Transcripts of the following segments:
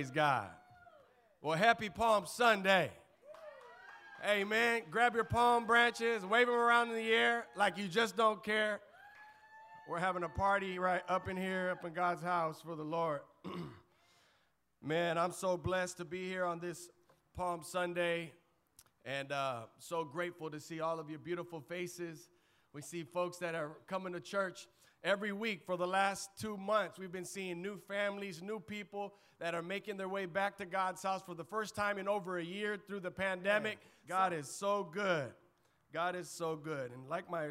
Praise God. Well, happy Palm Sunday. Amen. Grab your palm branches, wave them around in the air like you just don't care. We're having a party right up in here, up in God's house for the Lord. Man, I'm so blessed to be here on this Palm Sunday and uh, so grateful to see all of your beautiful faces. We see folks that are coming to church every week for the last two months. We've been seeing new families, new people that are making their way back to God's house for the first time in over a year through the pandemic. God is so good. God is so good. And like my,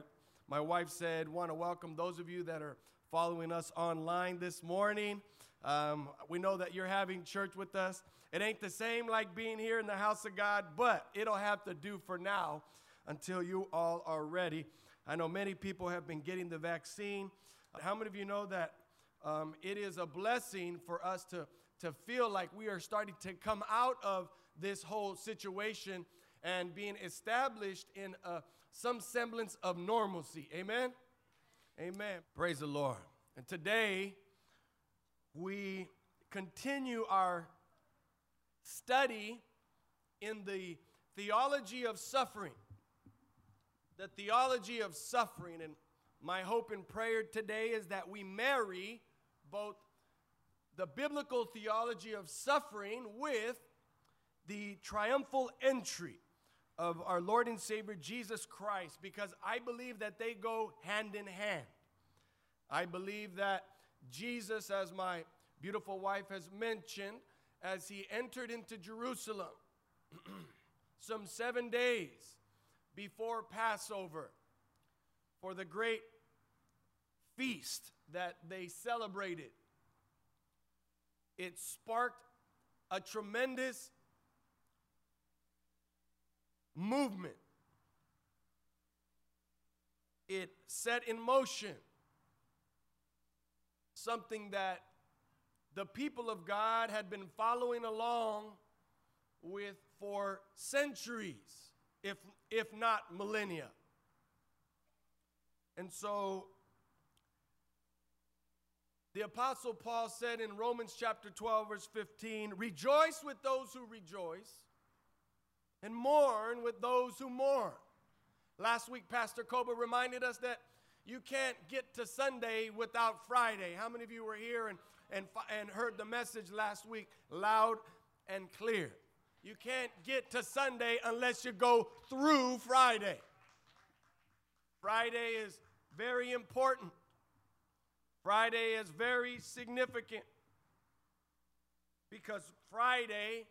my wife said, want to welcome those of you that are following us online this morning. Um, we know that you're having church with us. It ain't the same like being here in the house of God, but it'll have to do for now until you all are ready. I know many people have been getting the vaccine. How many of you know that um, it is a blessing for us to, to feel like we are starting to come out of this whole situation and being established in a, some semblance of normalcy? Amen? Amen. Praise the Lord. And today, we continue our study in the theology of suffering. The theology of suffering. And my hope and prayer today is that we marry both the biblical theology of suffering with the triumphal entry of our Lord and Savior Jesus Christ because I believe that they go hand in hand. I believe that Jesus, as my beautiful wife has mentioned, as he entered into Jerusalem some seven days before Passover for the great feast that they celebrated. It sparked a tremendous movement. It set in motion something that the people of God had been following along with for centuries, if, if not millennia. And so the Apostle Paul said in Romans chapter 12, verse 15, Rejoice with those who rejoice, and mourn with those who mourn. Last week, Pastor Koba reminded us that you can't get to Sunday without Friday. How many of you were here and, and, and heard the message last week loud and clear? You can't get to Sunday unless you go through Friday. Friday is very important. Friday is very significant because Friday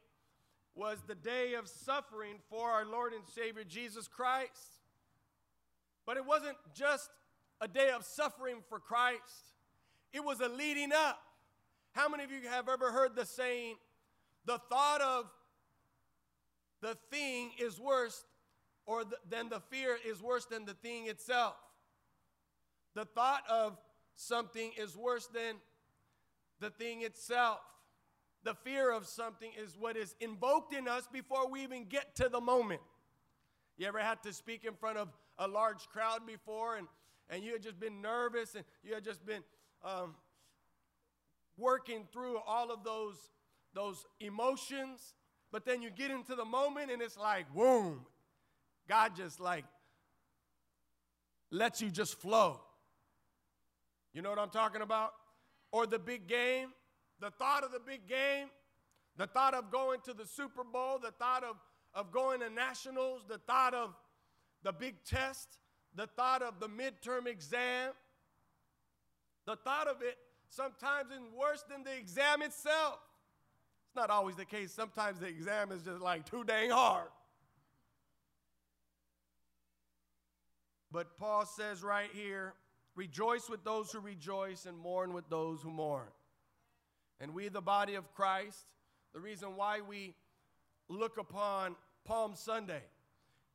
was the day of suffering for our Lord and Savior Jesus Christ. But it wasn't just a day of suffering for Christ, it was a leading up. How many of you have ever heard the saying, the thought of the thing is worse or than the fear is worse than the thing itself? The thought of something is worse than the thing itself. The fear of something is what is invoked in us before we even get to the moment. You ever had to speak in front of a large crowd before and, and you had just been nervous and you had just been um, working through all of those, those emotions, but then you get into the moment and it's like, boom, God just like lets you just flow. You know what I'm talking about? Or the big game, the thought of the big game, the thought of going to the Super Bowl, the thought of, of going to nationals, the thought of the big test, the thought of the midterm exam, the thought of it sometimes is worse than the exam itself. It's not always the case. Sometimes the exam is just like too dang hard. But Paul says right here rejoice with those who rejoice and mourn with those who mourn. And we, the body of Christ, the reason why we look upon Palm Sunday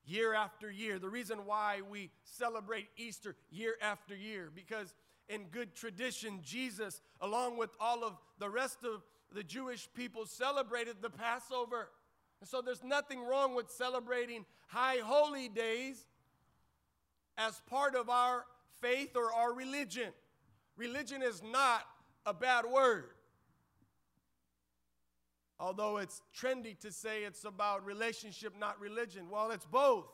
year after year, the reason why we celebrate Easter year after year, because in good tradition, Jesus, along with all of the rest of the Jewish people, celebrated the Passover. And so there's nothing wrong with celebrating high holy days as part of our faith or our religion. Religion is not a bad word. Although it's trendy to say it's about relationship, not religion. Well, it's both.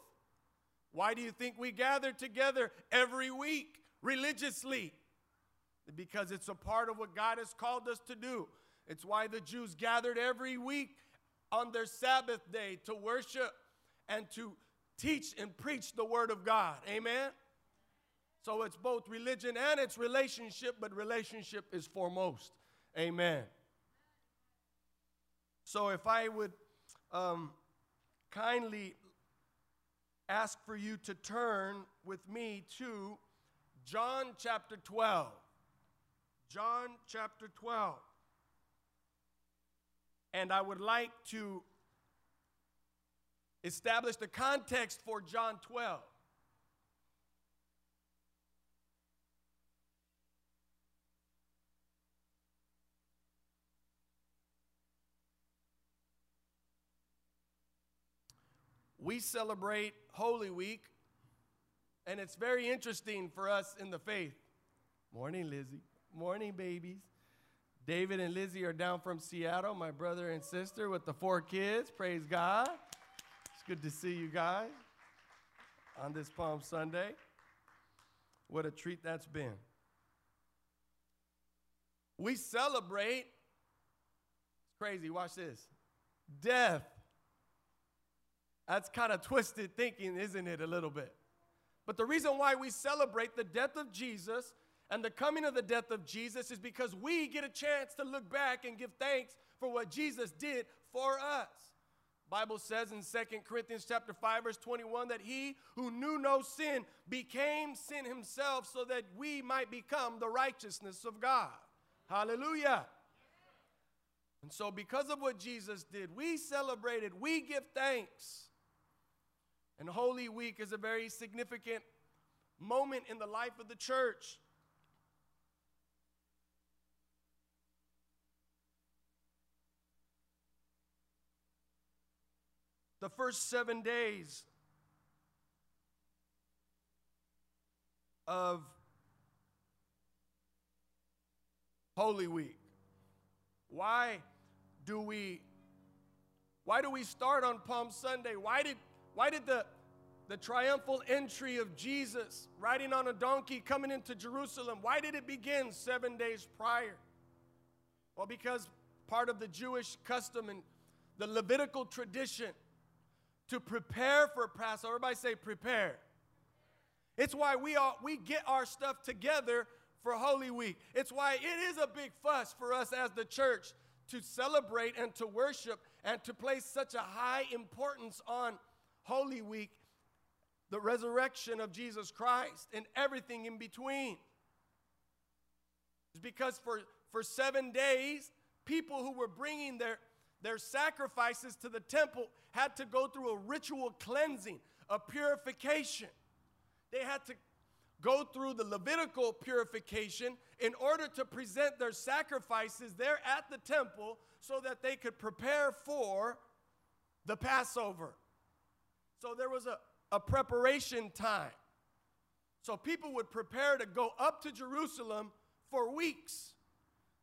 Why do you think we gather together every week religiously? Because it's a part of what God has called us to do. It's why the Jews gathered every week on their Sabbath day to worship and to teach and preach the Word of God. Amen? So it's both religion and it's relationship, but relationship is foremost. Amen. So if I would um, kindly ask for you to turn with me to John chapter 12. John chapter 12. And I would like to establish the context for John 12. We celebrate Holy Week, and it's very interesting for us in the faith. Morning, Lizzie. Morning, babies. David and Lizzie are down from Seattle, my brother and sister with the four kids. Praise God. It's good to see you guys on this Palm Sunday. What a treat that's been. We celebrate, it's crazy, watch this death that's kind of twisted thinking, isn't it, a little bit? But the reason why we celebrate the death of Jesus and the coming of the death of Jesus is because we get a chance to look back and give thanks for what Jesus did for us. Bible says in 2 Corinthians chapter 5 verse 21 that he who knew no sin became sin himself so that we might become the righteousness of God. Hallelujah. And so because of what Jesus did, we celebrated, we give thanks. And Holy Week is a very significant moment in the life of the church. The first seven days of Holy Week. Why do we why do we start on Palm Sunday? Why did why did the, the triumphal entry of Jesus riding on a donkey coming into Jerusalem, why did it begin seven days prior? Well, because part of the Jewish custom and the Levitical tradition to prepare for Passover. Everybody say prepare. It's why we all we get our stuff together for Holy Week. It's why it is a big fuss for us as the church to celebrate and to worship and to place such a high importance on Holy Week, the resurrection of Jesus Christ, and everything in between. It's because for, for seven days, people who were bringing their, their sacrifices to the temple had to go through a ritual cleansing, a purification. They had to go through the Levitical purification in order to present their sacrifices there at the temple so that they could prepare for the Passover. So there was a, a preparation time. So people would prepare to go up to Jerusalem for weeks.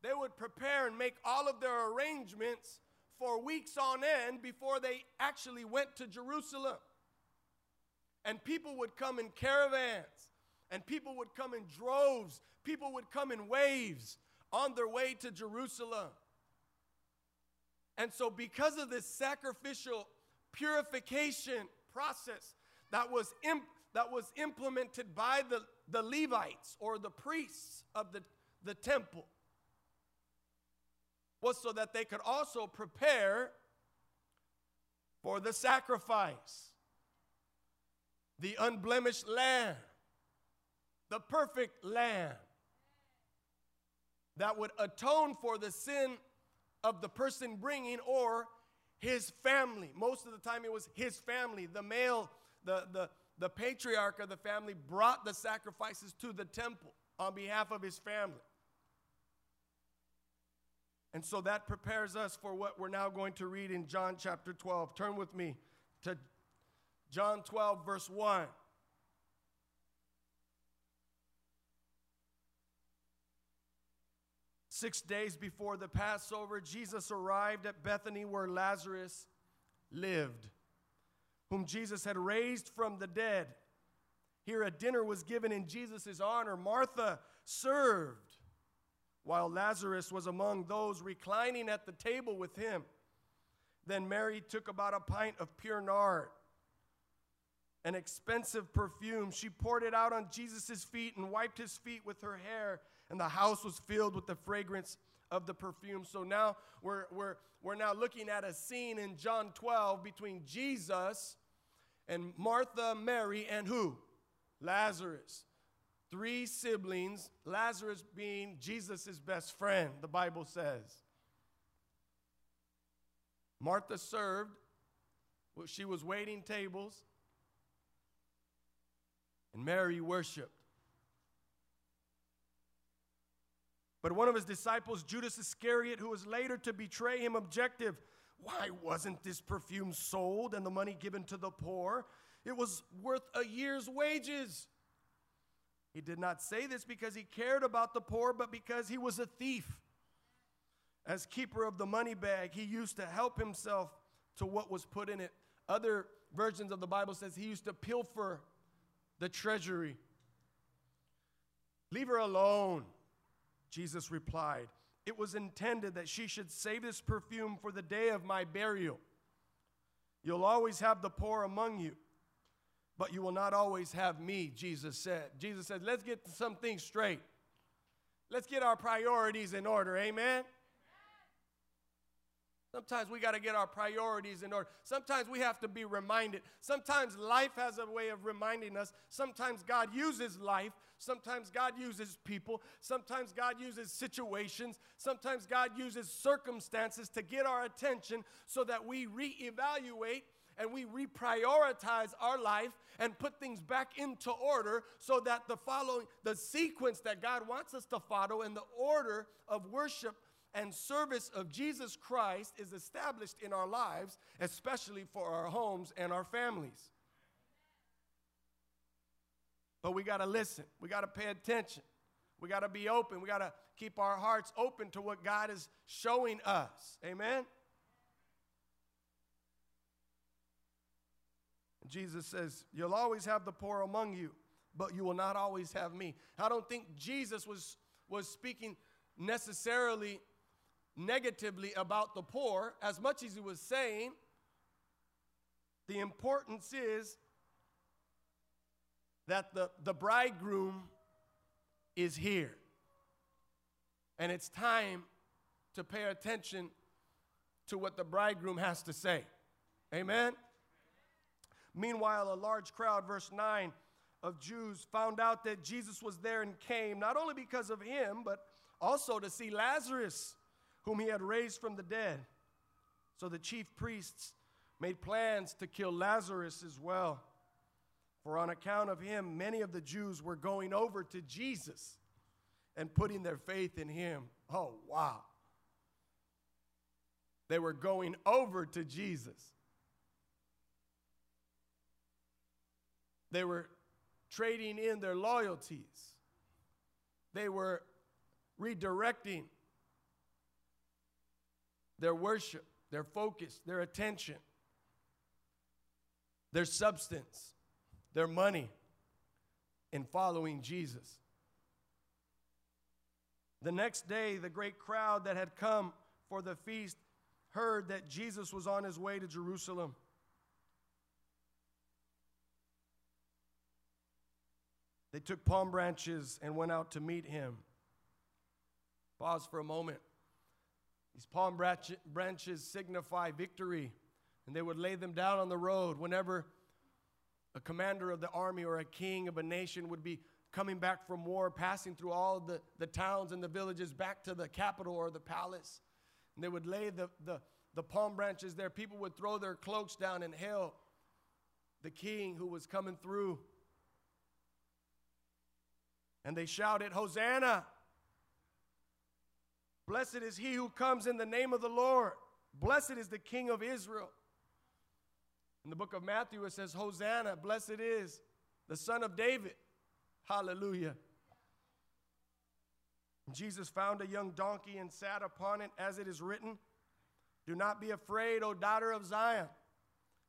They would prepare and make all of their arrangements for weeks on end before they actually went to Jerusalem. And people would come in caravans, and people would come in droves, people would come in waves on their way to Jerusalem. And so, because of this sacrificial purification process that was, imp- that was implemented by the, the Levites or the priests of the, the temple was so that they could also prepare for the sacrifice, the unblemished lamb, the perfect lamb that would atone for the sin of the person bringing or his family. Most of the time, it was his family. The male, the, the, the patriarch of the family brought the sacrifices to the temple on behalf of his family. And so that prepares us for what we're now going to read in John chapter 12. Turn with me to John 12, verse 1. Six days before the Passover, Jesus arrived at Bethany where Lazarus lived, whom Jesus had raised from the dead. Here, a dinner was given in Jesus' honor. Martha served, while Lazarus was among those reclining at the table with him. Then Mary took about a pint of pure nard, an expensive perfume. She poured it out on Jesus' feet and wiped his feet with her hair and the house was filled with the fragrance of the perfume. So now we're, we're, we're now looking at a scene in John 12 between Jesus and Martha, Mary, and who? Lazarus. Three siblings, Lazarus being Jesus' best friend, the Bible says. Martha served, she was waiting tables, and Mary worshiped. But one of his disciples, Judas Iscariot, who was later to betray him, objected, Why wasn't this perfume sold and the money given to the poor? It was worth a year's wages. He did not say this because he cared about the poor, but because he was a thief. As keeper of the money bag, he used to help himself to what was put in it. Other versions of the Bible says he used to pilfer the treasury. Leave her alone. Jesus replied, It was intended that she should save this perfume for the day of my burial. You'll always have the poor among you, but you will not always have me, Jesus said. Jesus said, Let's get some things straight. Let's get our priorities in order. Amen. Sometimes we got to get our priorities in order. Sometimes we have to be reminded. Sometimes life has a way of reminding us. Sometimes God uses life. Sometimes God uses people. Sometimes God uses situations. Sometimes God uses circumstances to get our attention so that we reevaluate and we reprioritize our life and put things back into order so that the following the sequence that God wants us to follow and the order of worship and service of Jesus Christ is established in our lives, especially for our homes and our families. But we got to listen, we got to pay attention, we got to be open, we got to keep our hearts open to what God is showing us. Amen? Jesus says, You'll always have the poor among you, but you will not always have me. I don't think Jesus was, was speaking necessarily negatively about the poor as much as he was saying the importance is that the, the bridegroom is here. And it's time to pay attention to what the bridegroom has to say. Amen? Meanwhile, a large crowd, verse 9, of Jews found out that Jesus was there and came, not only because of him, but also to see Lazarus whom he had raised from the dead. So the chief priests made plans to kill Lazarus as well. For on account of him, many of the Jews were going over to Jesus and putting their faith in him. Oh, wow. They were going over to Jesus. They were trading in their loyalties. They were redirecting their worship, their focus, their attention, their substance, their money in following Jesus. The next day, the great crowd that had come for the feast heard that Jesus was on his way to Jerusalem. They took palm branches and went out to meet him. Pause for a moment. These palm branches signify victory, and they would lay them down on the road whenever a commander of the army or a king of a nation would be coming back from war, passing through all the, the towns and the villages back to the capital or the palace. And they would lay the, the, the palm branches there. People would throw their cloaks down and hail the king who was coming through. And they shouted, Hosanna! Blessed is he who comes in the name of the Lord. Blessed is the King of Israel. In the book of Matthew, it says, Hosanna, blessed is the Son of David. Hallelujah. Jesus found a young donkey and sat upon it, as it is written Do not be afraid, O daughter of Zion.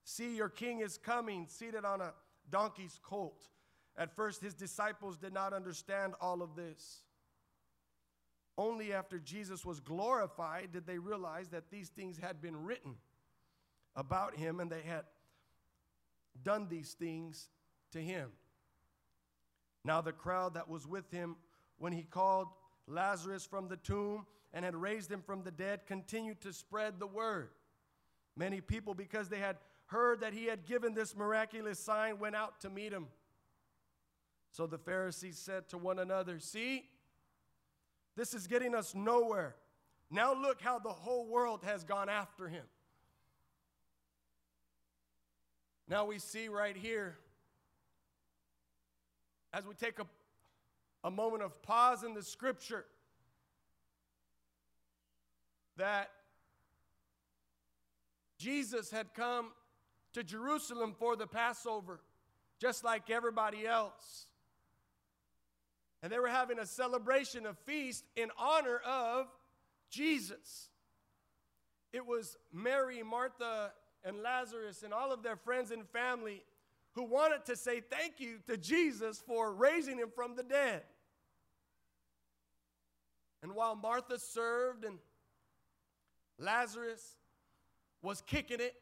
See, your king is coming, seated on a donkey's colt. At first, his disciples did not understand all of this. Only after Jesus was glorified did they realize that these things had been written about him and they had done these things to him. Now, the crowd that was with him when he called Lazarus from the tomb and had raised him from the dead continued to spread the word. Many people, because they had heard that he had given this miraculous sign, went out to meet him. So the Pharisees said to one another, See, this is getting us nowhere. Now look how the whole world has gone after him. Now we see right here, as we take a, a moment of pause in the scripture, that Jesus had come to Jerusalem for the Passover, just like everybody else. And they were having a celebration, a feast in honor of Jesus. It was Mary, Martha, and Lazarus, and all of their friends and family who wanted to say thank you to Jesus for raising him from the dead. And while Martha served and Lazarus was kicking it,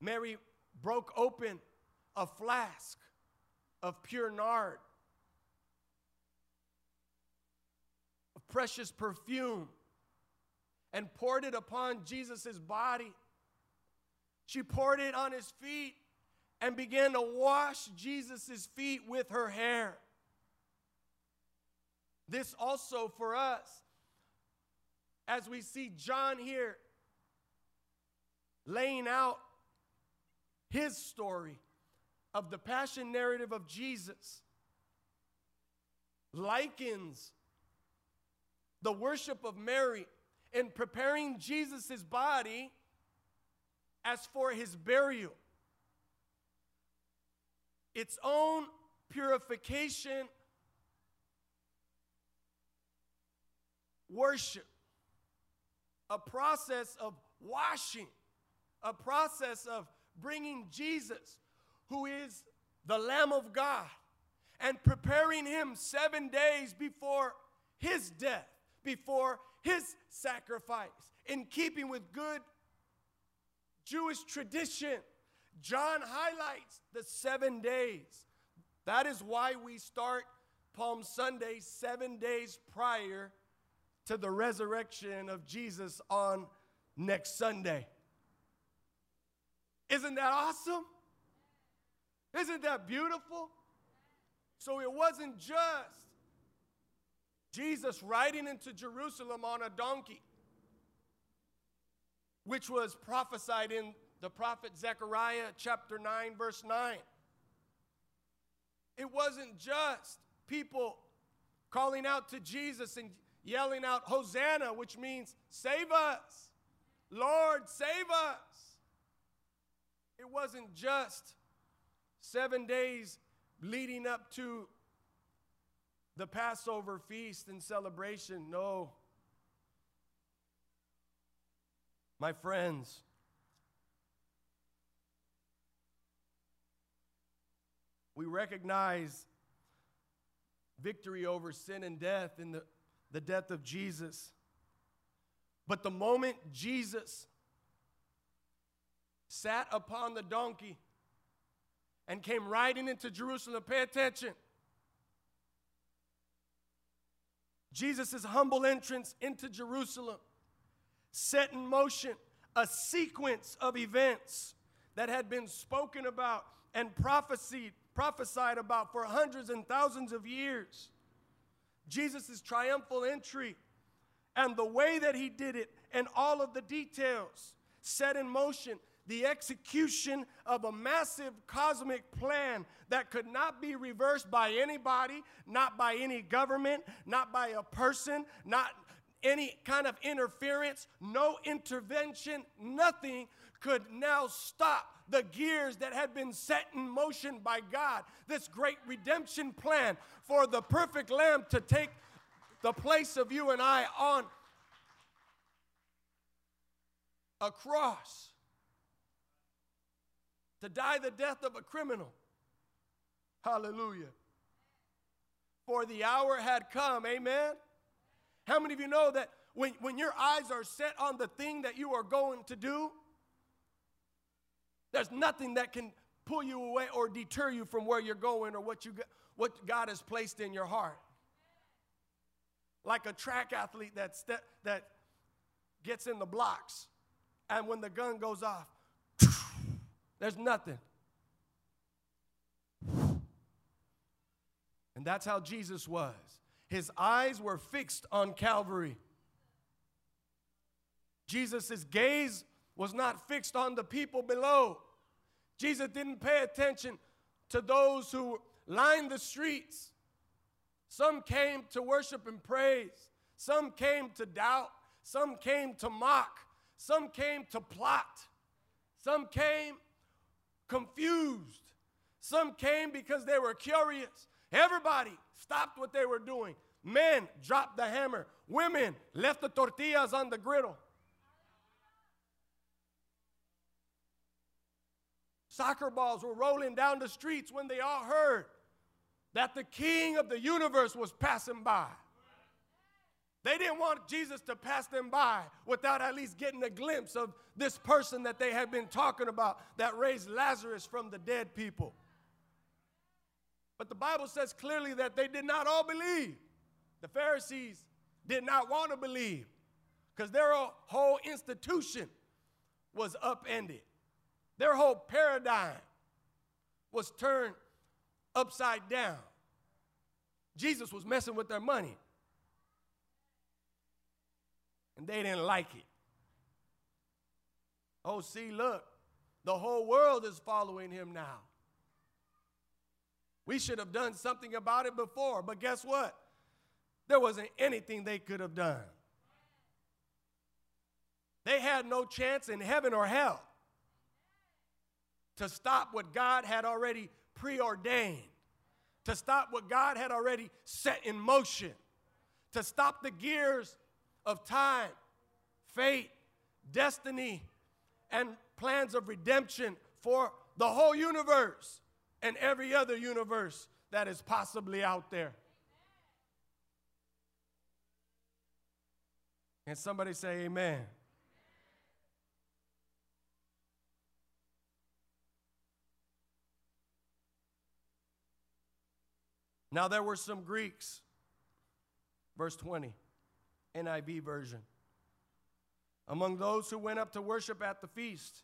Mary broke open a flask of pure nard, of precious perfume, and poured it upon Jesus' body. She poured it on his feet and began to wash Jesus' feet with her hair. This also for us, as we see John here laying out his story of the passion narrative of Jesus likens the worship of Mary in preparing Jesus' body as for his burial. Its own purification, worship, a process of washing, a process of bringing Jesus, who is the Lamb of God, and preparing him seven days before his death, before his sacrifice, in keeping with good Jewish tradition. John highlights the seven days. That is why we start Palm Sunday seven days prior to the resurrection of Jesus on next Sunday. Isn't that awesome? Isn't that beautiful? So it wasn't just Jesus riding into Jerusalem on a donkey, which was prophesied in the prophet Zechariah chapter 9, verse 9. It wasn't just people calling out to Jesus and yelling out, Hosanna, which means save us. Lord, save us. It wasn't just seven days leading up to the Passover feast and celebration. No. My friends, we recognize victory over sin and death in the, the death of Jesus. But the moment Jesus sat upon the donkey and came riding into Jerusalem. Pay attention. Jesus' humble entrance into Jerusalem set in motion a sequence of events that had been spoken about and prophesied, prophesied about for hundreds and thousands of years. Jesus' triumphal entry and the way that he did it and all of the details set in motion the execution of a massive cosmic plan that could not be reversed by anybody, not by any government, not by a person, not any kind of interference, no intervention, nothing could now stop the gears that had been set in motion by God. This great redemption plan for the perfect lamb to take the place of you and I on a cross, to die the death of a criminal. Hallelujah. For the hour had come, amen. How many of you know that when, when your eyes are set on the thing that you are going to do, there's nothing that can pull you away or deter you from where you're going or what, you, what God has placed in your heart. Like a track athlete that, that gets in the blocks, and when the gun goes off, there's nothing. And that's how Jesus was. His eyes were fixed on Calvary. Jesus' gaze was not fixed on the people below. Jesus didn't pay attention to those who lined the streets. Some came to worship and praise, some came to doubt, some came to mock, some came to plot, some came confused, some came because they were curious. Everybody stopped what they were doing. Men dropped the hammer, women left the tortillas on the griddle. Soccer balls were rolling down the streets when they all heard that the king of the universe was passing by. They didn't want Jesus to pass them by without at least getting a glimpse of this person that they had been talking about that raised Lazarus from the dead people. But the Bible says clearly that they did not all believe. The Pharisees did not want to believe because their whole institution was upended. Their whole paradigm was turned upside down. Jesus was messing with their money. And they didn't like it. Oh, see, look, the whole world is following him now. We should have done something about it before, but guess what? There wasn't anything they could have done. They had no chance in heaven or hell to stop what God had already preordained, to stop what God had already set in motion, to stop the gears of time, fate, destiny, and plans of redemption for the whole universe and every other universe that is possibly out there. And somebody say, Amen. Now there were some Greeks, verse 20, NIV version. Among those who went up to worship at the feast,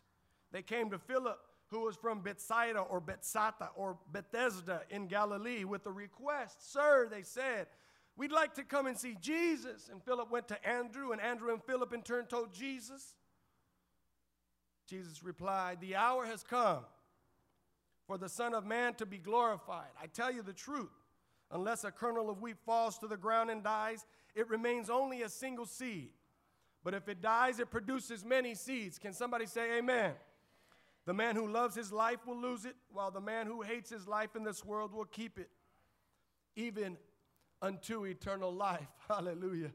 they came to Philip, who was from Bethsaida or Bethsata or Bethesda in Galilee, with a request. Sir, they said, we'd like to come and see Jesus. And Philip went to Andrew, and Andrew and Philip in turn told Jesus. Jesus replied, The hour has come for the Son of Man to be glorified. I tell you the truth. Unless a kernel of wheat falls to the ground and dies, it remains only a single seed. But if it dies, it produces many seeds. Can somebody say amen? The man who loves his life will lose it, while the man who hates his life in this world will keep it, even unto eternal life. Hallelujah.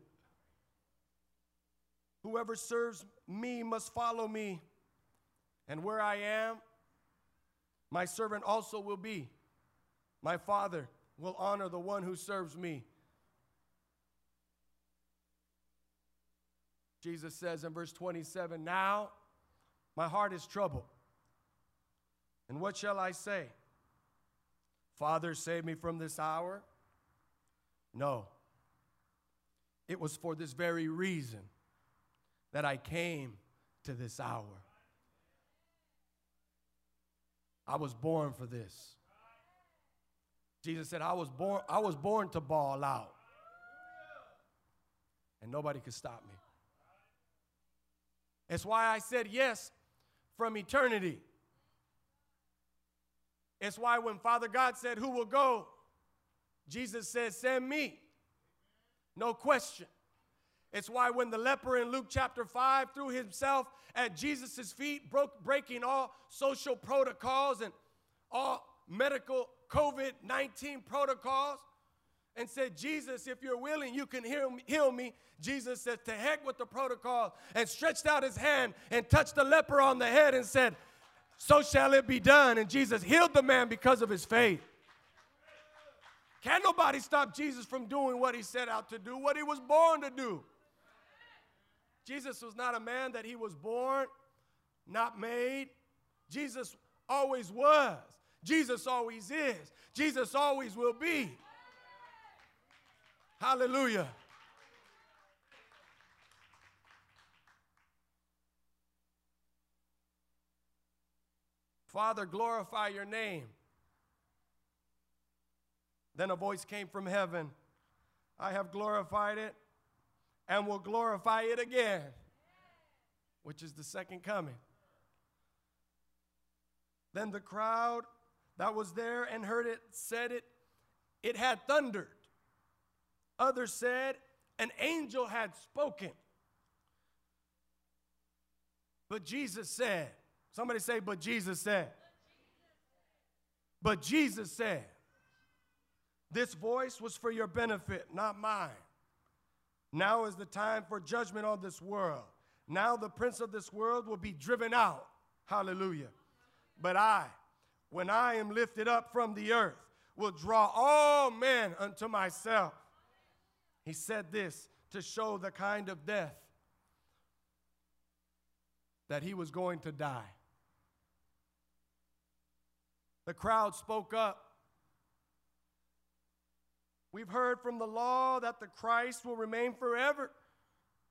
Whoever serves me must follow me, and where I am, my servant also will be. My Father will honor the one who serves me. Jesus says in verse 27 Now my heart is troubled. And what shall I say? Father, save me from this hour? No. It was for this very reason that I came to this hour. I was born for this. Jesus said, I was born, I was born to ball out. And nobody could stop me. It's why I said yes from eternity. It's why when Father God said, Who will go? Jesus said, Send me. No question. It's why when the leper in Luke chapter 5 threw himself at Jesus' feet, broke, breaking all social protocols and all medical COVID 19 protocols, and said, Jesus, if you're willing, you can heal me. Jesus said, To heck with the protocol, and stretched out his hand and touched the leper on the head and said, So shall it be done. And Jesus healed the man because of his faith. Can't nobody stop Jesus from doing what he set out to do, what he was born to do. Jesus was not a man that he was born, not made. Jesus always was. Jesus always is. Jesus always will be. Hallelujah. Father, glorify your name. Then a voice came from heaven I have glorified it and will glorify it again, which is the second coming. Then the crowd that was there and heard it said it, it had thundered. Others said, an angel had spoken. But Jesus said, somebody say, but Jesus said. But Jesus said, this voice was for your benefit, not mine. Now is the time for judgment on this world. Now the prince of this world will be driven out. Hallelujah. But I, when I am lifted up from the earth, will draw all men unto myself. He said this to show the kind of death that he was going to die. The crowd spoke up. We've heard from the law that the Christ will remain forever.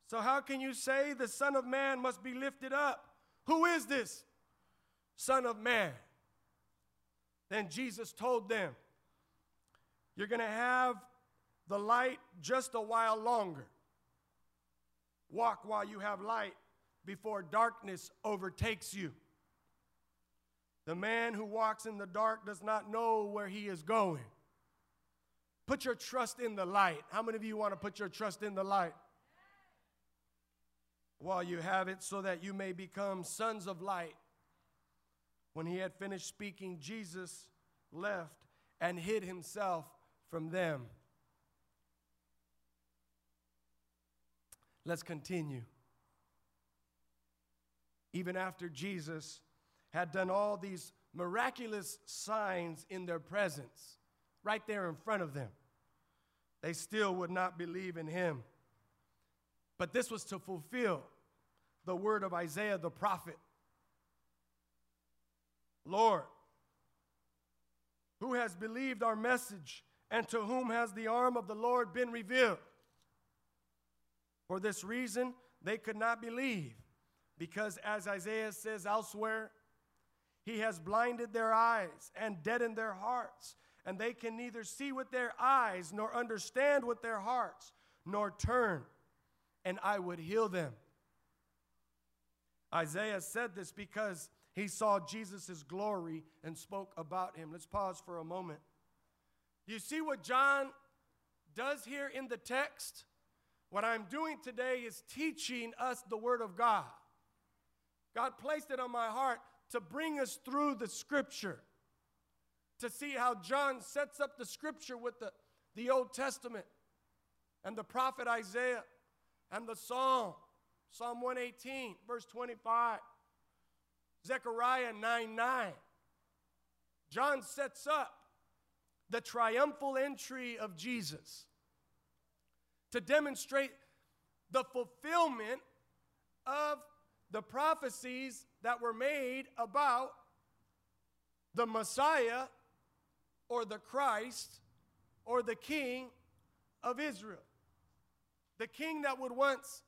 So, how can you say the Son of Man must be lifted up? Who is this Son of Man? Then Jesus told them, You're going to have the light just a while longer. Walk while you have light before darkness overtakes you. The man who walks in the dark does not know where he is going. Put your trust in the light. How many of you want to put your trust in the light? While you have it, so that you may become sons of light. When he had finished speaking, Jesus left and hid himself from them. Let's continue. Even after Jesus had done all these miraculous signs in their presence, right there in front of them, they still would not believe in him. But this was to fulfill the word of Isaiah the prophet Lord, who has believed our message, and to whom has the arm of the Lord been revealed? For this reason, they could not believe, because as Isaiah says elsewhere, he has blinded their eyes and deadened their hearts, and they can neither see with their eyes, nor understand with their hearts, nor turn, and I would heal them. Isaiah said this because he saw Jesus' glory and spoke about him. Let's pause for a moment. You see what John does here in the text? What I'm doing today is teaching us the Word of God. God placed it on my heart to bring us through the Scripture, to see how John sets up the Scripture with the, the Old Testament and the prophet Isaiah and the Psalm, Psalm 118, verse 25, Zechariah 9 9. John sets up the triumphal entry of Jesus to demonstrate the fulfillment of the prophecies that were made about the Messiah or the Christ or the King of Israel. The king that would once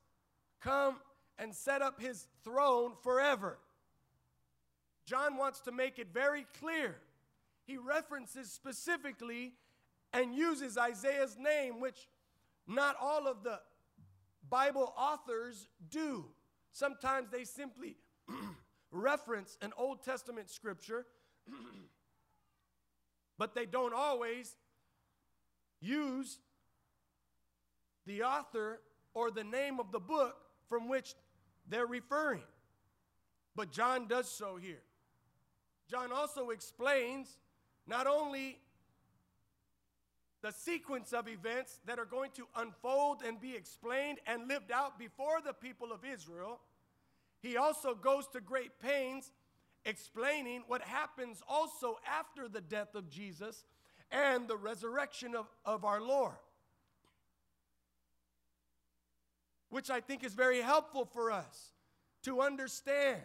come and set up his throne forever. John wants to make it very clear. He references specifically and uses Isaiah's name, which not all of the Bible authors do. Sometimes they simply reference an Old Testament scripture, but they don't always use the author or the name of the book from which they're referring. But John does so here. John also explains not only the sequence of events that are going to unfold and be explained and lived out before the people of Israel, he also goes to great pains explaining what happens also after the death of Jesus and the resurrection of, of our Lord. Which I think is very helpful for us to understand.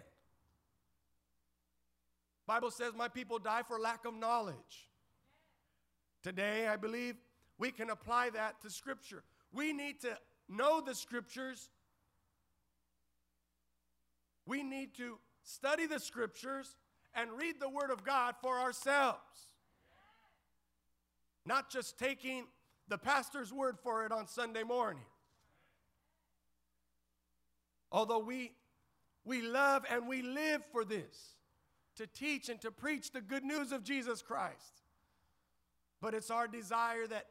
Bible says my people die for lack of knowledge. Today, I believe we can apply that to Scripture. We need to know the Scriptures. We need to study the Scriptures and read the Word of God for ourselves. Not just taking the pastor's word for it on Sunday morning. Although we, we love and we live for this to teach and to preach the good news of Jesus Christ. But it's our desire that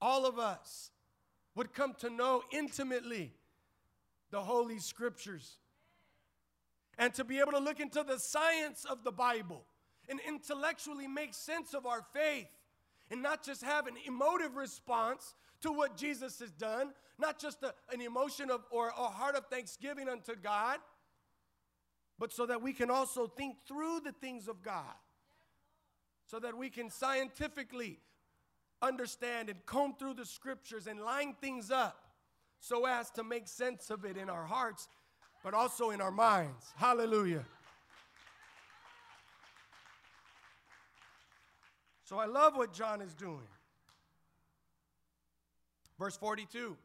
all of us would come to know intimately the Holy Scriptures and to be able to look into the science of the Bible and intellectually make sense of our faith and not just have an emotive response to what Jesus has done, not just a, an emotion of or a heart of thanksgiving unto God, but so that we can also think through the things of God so that we can scientifically understand and comb through the scriptures and line things up so as to make sense of it in our hearts, but also in our minds. Hallelujah. So I love what John is doing. Verse 42.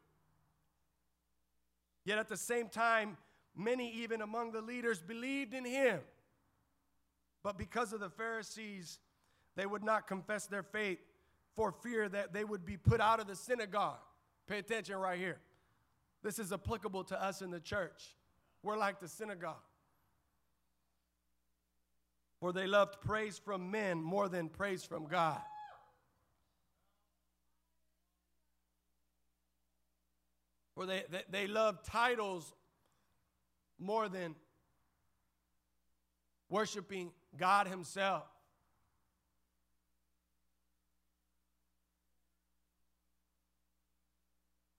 Yet at the same time, many even among the leaders believed in him. But because of the Pharisees, they would not confess their faith for fear that they would be put out of the synagogue. Pay attention right here. This is applicable to us in the church. We're like the synagogue. For they loved praise from men more than praise from God. For they, they, they love titles more than worshiping God Himself.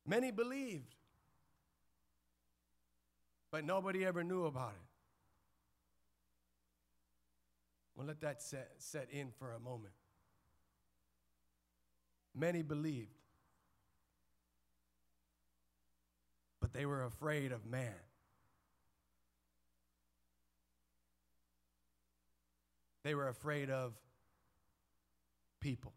Many believed, but nobody ever knew about it. We'll let that set, set in for a moment. Many believed, but they were afraid of man. They were afraid of people.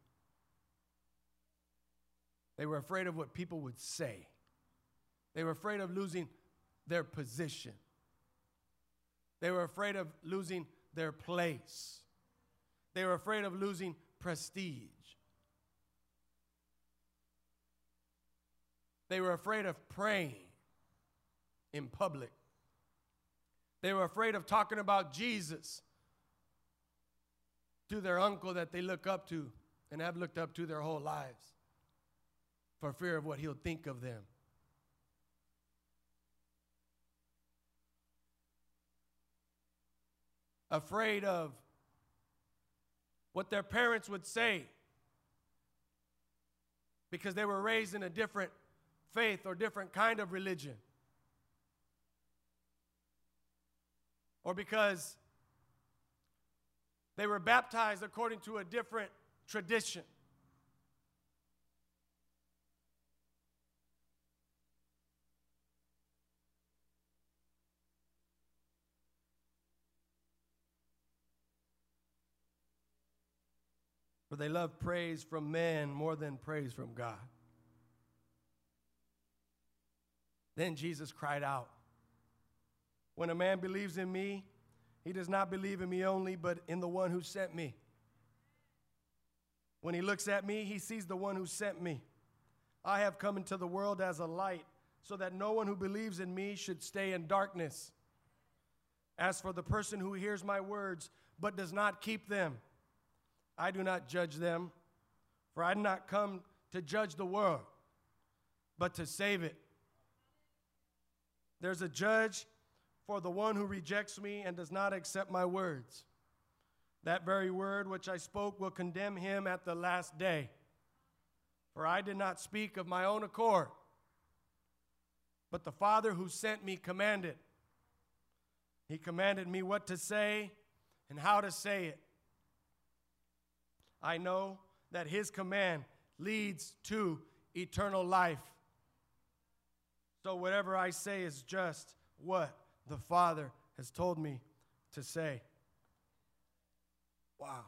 They were afraid of what people would say. They were afraid of losing their position. They were afraid of losing their place. They were afraid of losing prestige. They were afraid of praying in public. They were afraid of talking about Jesus to their uncle that they look up to and have looked up to their whole lives for fear of what he'll think of them. Afraid of what their parents would say because they were raised in a different faith or different kind of religion. Or because they were baptized according to a different tradition. For they love praise from men more than praise from God. Then Jesus cried out, When a man believes in me, he does not believe in me only, but in the one who sent me. When he looks at me, he sees the one who sent me. I have come into the world as a light, so that no one who believes in me should stay in darkness. As for the person who hears my words but does not keep them, I do not judge them, for I did not come to judge the world, but to save it. There's a judge for the one who rejects me and does not accept my words. That very word which I spoke will condemn him at the last day. For I did not speak of my own accord, but the Father who sent me commanded. He commanded me what to say and how to say it. I know that his command leads to eternal life. So whatever I say is just what the Father has told me to say. Wow.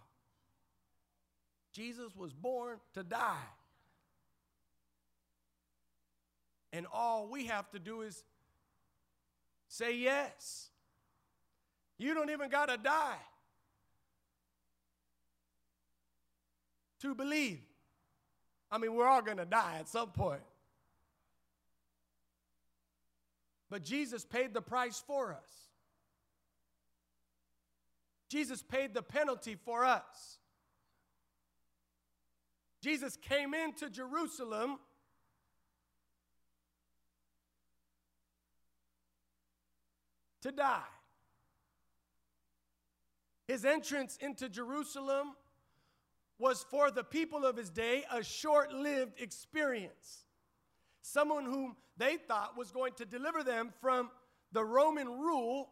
Jesus was born to die. And all we have to do is say yes. You don't even got to die to believe. I mean, we're all going to die at some point. But Jesus paid the price for us. Jesus paid the penalty for us. Jesus came into Jerusalem to die. His entrance into Jerusalem was for the people of his day a short lived experience. Someone whom they thought was going to deliver them from the Roman rule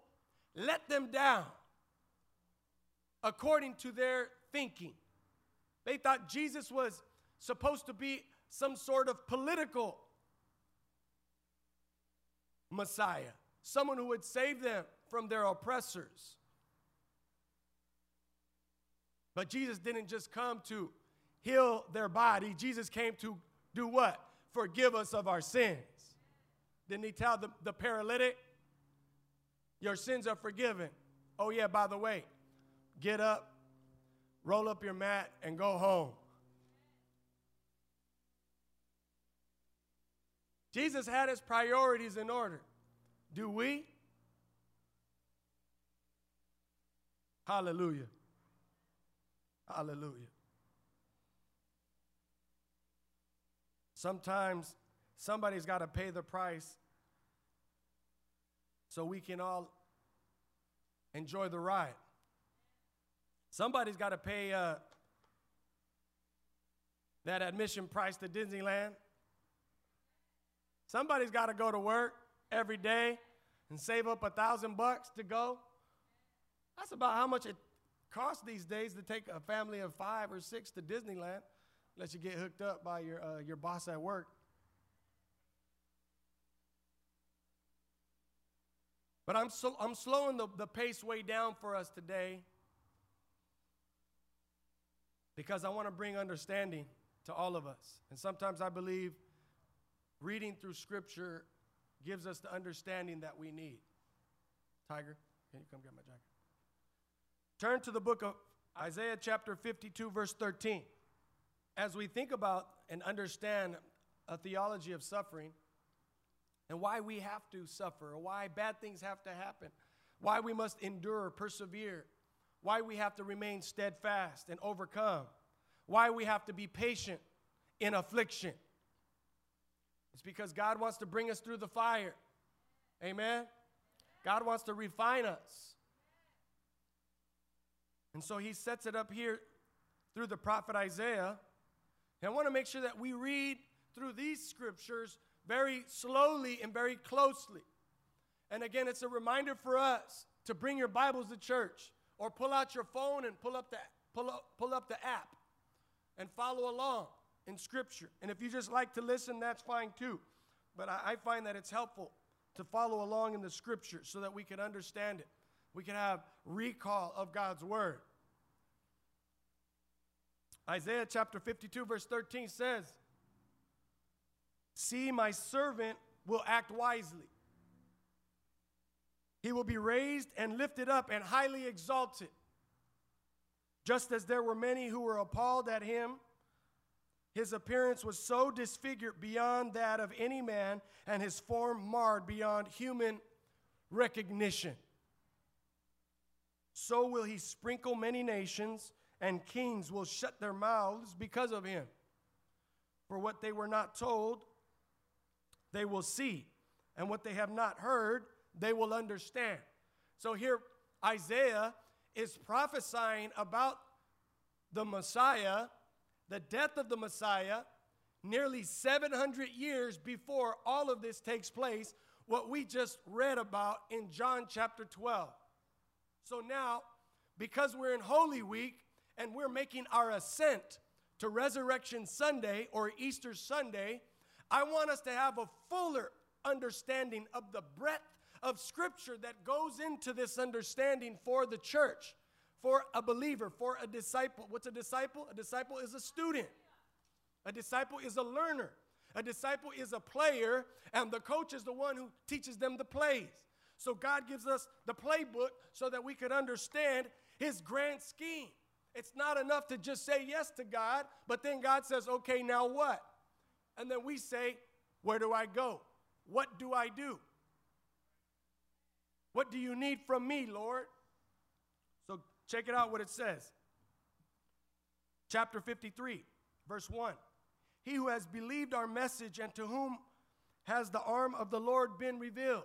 let them down according to their thinking. They thought Jesus was supposed to be some sort of political Messiah, someone who would save them from their oppressors. But Jesus didn't just come to heal their body, Jesus came to do what? Forgive us of our sins. Didn't he tell the, the paralytic, Your sins are forgiven? Oh, yeah, by the way, get up, roll up your mat, and go home. Jesus had his priorities in order. Do we? Hallelujah. Hallelujah. Sometimes somebody's got to pay the price so we can all enjoy the ride. Somebody's got to pay uh, that admission price to Disneyland. Somebody's got to go to work every day and save up a thousand bucks to go. That's about how much it costs these days to take a family of five or six to Disneyland, unless you get hooked up by your, uh, your boss at work. But I'm, so, I'm slowing the, the pace way down for us today because I want to bring understanding to all of us. And sometimes I believe reading through Scripture gives us the understanding that we need. Tiger, can you come get my jacket? Turn to the book of ah. Isaiah, chapter 52, verse 13. As we think about and understand a theology of suffering and why we have to suffer, or why bad things have to happen, why we must endure, persevere, why we have to remain steadfast and overcome, why we have to be patient in affliction. It's because God wants to bring us through the fire. Amen? God wants to refine us. And so he sets it up here through the prophet Isaiah. And I want to make sure that we read through these scriptures very slowly and very closely. And again, it's a reminder for us to bring your Bibles to church or pull out your phone and pull up the, pull up, pull up the app and follow along in Scripture. And if you just like to listen, that's fine too. But I, I find that it's helpful to follow along in the Scripture so that we can understand it. We can have recall of God's Word. Isaiah chapter 52, verse 13 says, See, my servant will act wisely. He will be raised and lifted up and highly exalted. Just as there were many who were appalled at him, his appearance was so disfigured beyond that of any man, and his form marred beyond human recognition. So will he sprinkle many nations and kings will shut their mouths because of him. For what they were not told, they will see, and what they have not heard, they will understand. So here, Isaiah is prophesying about the Messiah, the death of the Messiah, nearly 700 years before all of this takes place, what we just read about in John chapter 12. So now, because we're in Holy Week and we're making our ascent to Resurrection Sunday or Easter Sunday, I want us to have a fuller understanding of the breadth of Scripture that goes into this understanding for the church, for a believer, for a disciple. What's a disciple? A disciple is a student, a disciple is a learner. A disciple is a player, and the coach is the one who teaches them the plays. So God gives us the playbook so that we could understand his grand scheme. It's not enough to just say yes to God, but then God says, okay, now what? And then we say, where do I go? What do I do? What do you need from me, Lord? So check it out what it says. Chapter 53, verse 1. He who has believed our message and to whom has the arm of the Lord been revealed.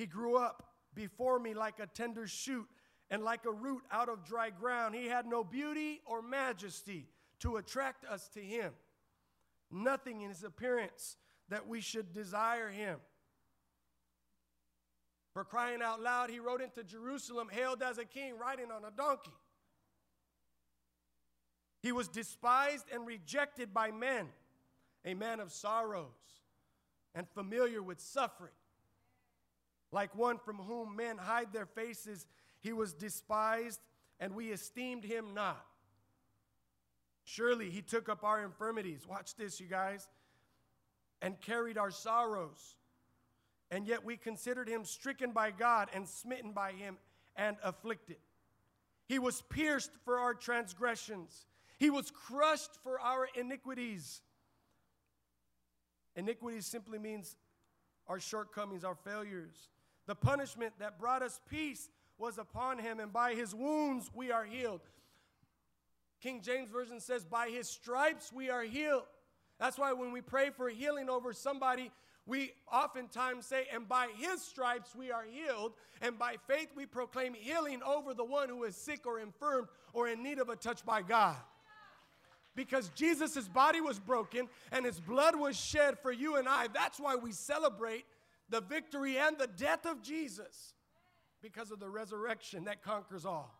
He grew up before me like a tender shoot and like a root out of dry ground. He had no beauty or majesty to attract us to him. Nothing in his appearance that we should desire him. For crying out loud, he rode into Jerusalem, hailed as a king, riding on a donkey. He was despised and rejected by men, a man of sorrows and familiar with suffering. Like one from whom men hide their faces, he was despised, and we esteemed him not. Surely he took up our infirmities. Watch this, you guys. And carried our sorrows. And yet we considered him stricken by God and smitten by him and afflicted. He was pierced for our transgressions, he was crushed for our iniquities. Iniquity simply means our shortcomings, our failures. The punishment that brought us peace was upon him, and by his wounds we are healed. King James Version says, By his stripes we are healed. That's why when we pray for healing over somebody, we oftentimes say, And by his stripes we are healed. And by faith we proclaim healing over the one who is sick or infirmed or in need of a touch by God. Because Jesus' body was broken and his blood was shed for you and I. That's why we celebrate the victory and the death of Jesus because of the resurrection that conquers all.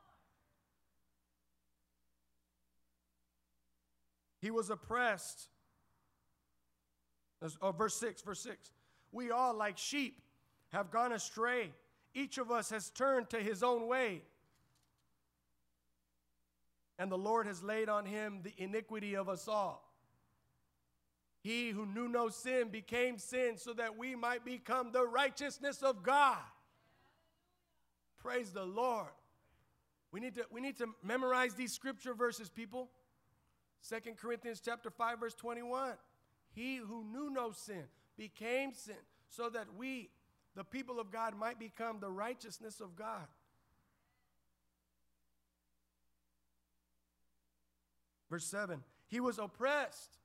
He was oppressed. Oh, verse 6, verse 6. We all, like sheep, have gone astray. Each of us has turned to his own way. And the Lord has laid on him the iniquity of us all. He who knew no sin became sin so that we might become the righteousness of God. Praise the Lord. We need to, we need to memorize these scripture verses, people. Second Corinthians chapter 5, verse 21. He who knew no sin became sin so that we, the people of God, might become the righteousness of God. Verse 7 He was oppressed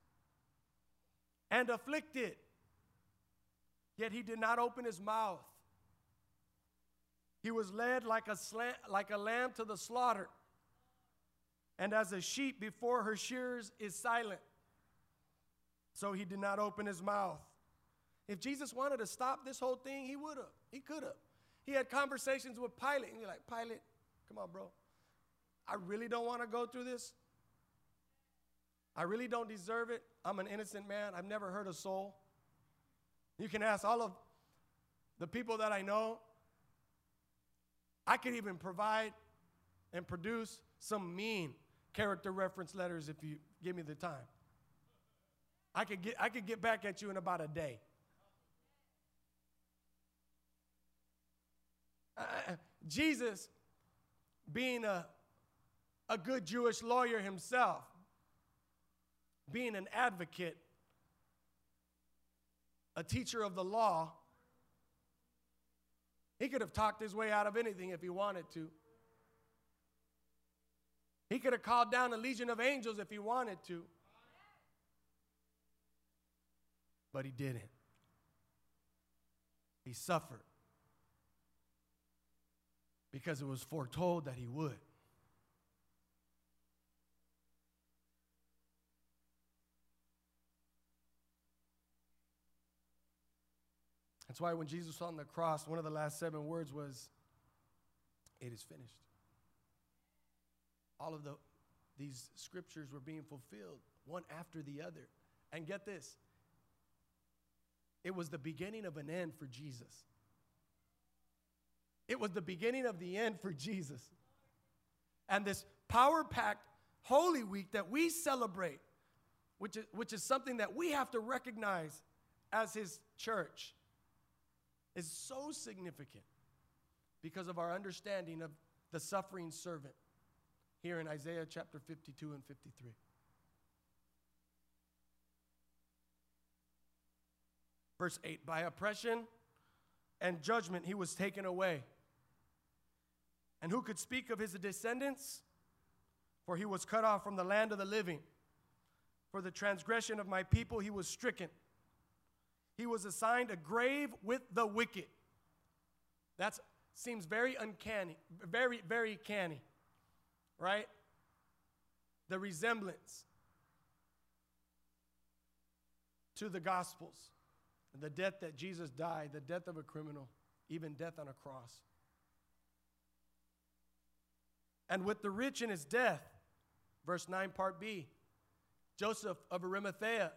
and afflicted. Yet he did not open his mouth. He was led like a, slant, like a lamb to the slaughter, and as a sheep before her shears is silent. So he did not open his mouth. If Jesus wanted to stop this whole thing, he would have. He could have. He had conversations with Pilate, and you're like, Pilate, come on, bro. I really don't want to go through this. I really don't deserve it. I'm an innocent man. I've never hurt a soul. You can ask all of the people that I know. I could even provide and produce some mean character reference letters if you give me the time. I could get, I could get back at you in about a day. Uh, Jesus, being a, a good Jewish lawyer himself, being an advocate, a teacher of the law, he could have talked his way out of anything if he wanted to. He could have called down a legion of angels if he wanted to. But he didn't. He suffered because it was foretold that he would. That's why when Jesus was on the cross, one of the last seven words was, It is finished. All of the, these scriptures were being fulfilled, one after the other. And get this it was the beginning of an end for Jesus. It was the beginning of the end for Jesus. And this power packed Holy Week that we celebrate, which is, which is something that we have to recognize as His church, is so significant because of our understanding of the suffering servant here in Isaiah chapter 52 and 53. Verse 8 By oppression and judgment he was taken away. And who could speak of his descendants? For he was cut off from the land of the living. For the transgression of my people he was stricken. He was assigned a grave with the wicked. That seems very uncanny, very, very canny, right? The resemblance to the Gospels, the death that Jesus died, the death of a criminal, even death on a cross. And with the rich in his death, verse 9, part B, Joseph of Arimathea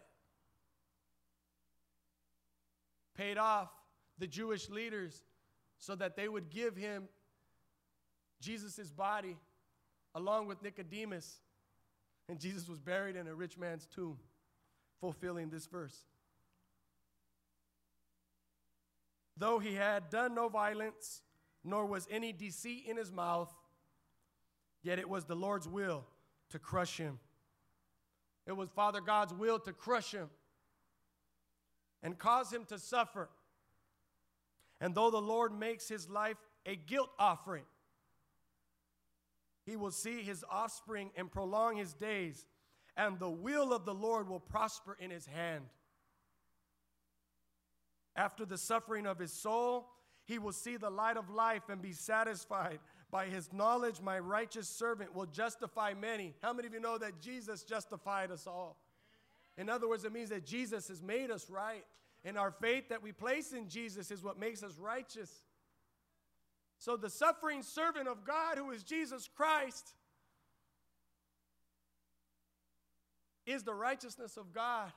paid off the Jewish leaders so that they would give him Jesus' body along with Nicodemus. And Jesus was buried in a rich man's tomb, fulfilling this verse. Though he had done no violence, nor was any deceit in his mouth, yet it was the Lord's will to crush him. It was Father God's will to crush him and cause him to suffer. And though the Lord makes his life a guilt offering, he will see his offspring and prolong his days, and the will of the Lord will prosper in his hand. After the suffering of his soul, he will see the light of life and be satisfied. By his knowledge, my righteous servant will justify many. How many of you know that Jesus justified us all? In other words, it means that Jesus has made us right. And our faith that we place in Jesus is what makes us righteous. So the suffering servant of God, who is Jesus Christ, is the righteousness of God.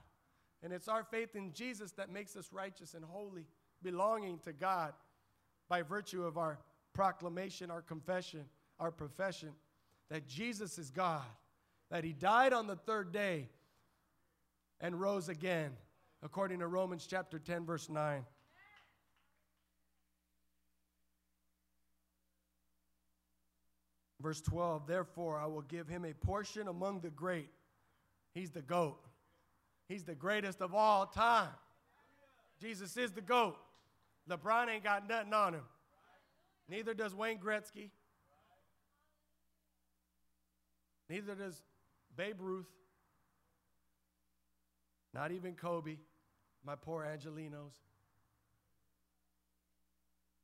And it's our faith in Jesus that makes us righteous and holy, belonging to God by virtue of our proclamation, our confession, our profession that Jesus is God, that He died on the third day and rose again, according to Romans chapter 10, verse 9. Verse 12, therefore I will give him a portion among the great. He's the goat. He's the greatest of all time. Jesus is the GOAT. LeBron ain't got nothing on him. Neither does Wayne Gretzky. Neither does Babe Ruth. Not even Kobe, my poor Angelenos.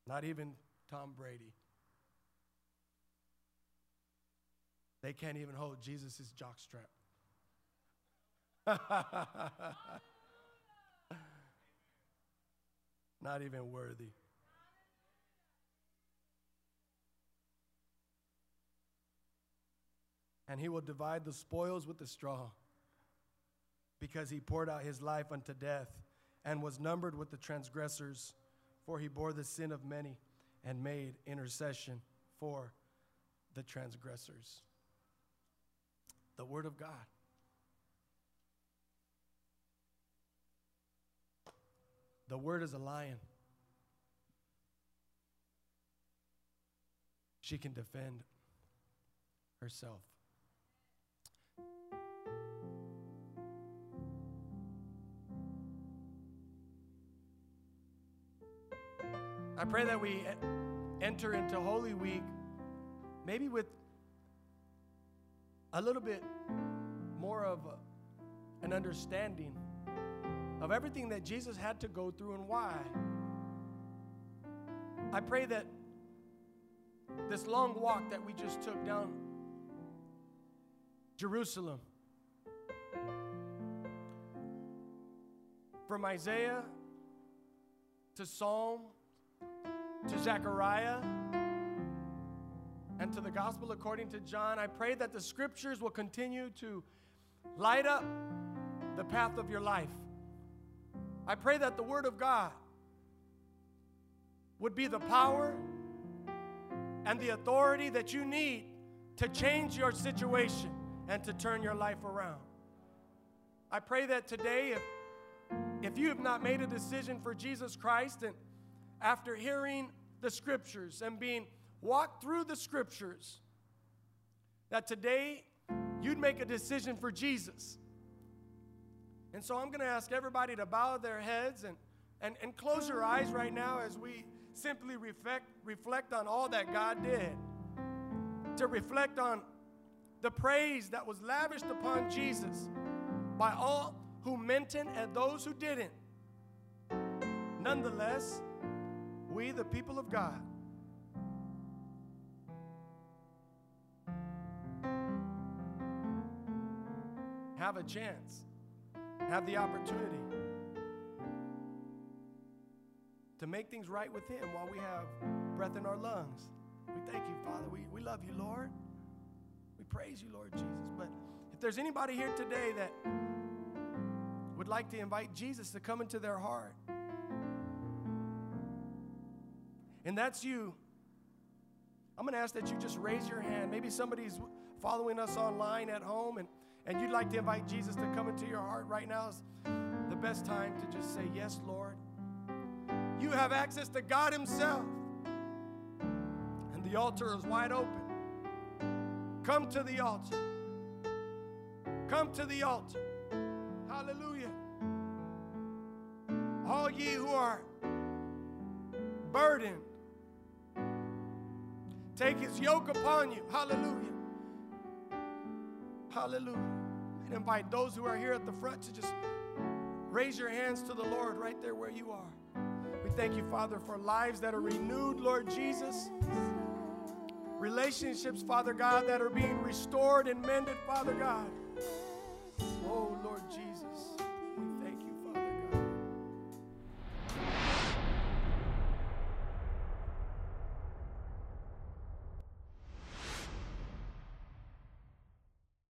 Not even Tom Brady. They can't even hold Jesus' jockstrap. Not even worthy. And he will divide the spoils with the straw because he poured out his life unto death and was numbered with the transgressors, for he bore the sin of many and made intercession for the transgressors. The Word of God. The word is a lion. She can defend herself. I pray that we enter into Holy Week maybe with a little bit more of an understanding of everything that Jesus had to go through and why. I pray that this long walk that we just took down Jerusalem from Isaiah to Psalm to Zechariah and to the gospel according to John, I pray that the scriptures will continue to light up the path of your life. I pray that the word of God would be the power and the authority that you need to change your situation and to turn your life around. I pray that today, if, if you have not made a decision for Jesus Christ, and after hearing the scriptures and being walked through the scriptures, that today you'd make a decision for Jesus. And so I'm going to ask everybody to bow their heads and, and, and close your eyes right now as we simply reflect, reflect on all that God did, to reflect on the praise that was lavished upon Jesus by all who meant it and those who didn't. Nonetheless, we, the people of God, have a chance, have the opportunity to make things right with Him while we have breath in our lungs. We thank you, Father. We, we love you, Lord. We praise you, Lord Jesus. But if there's anybody here today that would like to invite Jesus to come into their heart, and that's you, I'm going to ask that you just raise your hand. Maybe somebody's following us online at home and, and you'd like to invite Jesus to come into your heart right now. Is the best time to just say, Yes, Lord. You have access to God Himself. And the altar is wide open. Come to the altar. Come to the altar. Hallelujah. All ye who are burdened, take his yoke upon you. Hallelujah. Hallelujah. And invite those who are here at the front to just raise your hands to the Lord right there where you are. We thank you, Father, for lives that are renewed, Lord Jesus. Relationships, Father God, that are being restored and mended, Father God. Oh, Lord Jesus.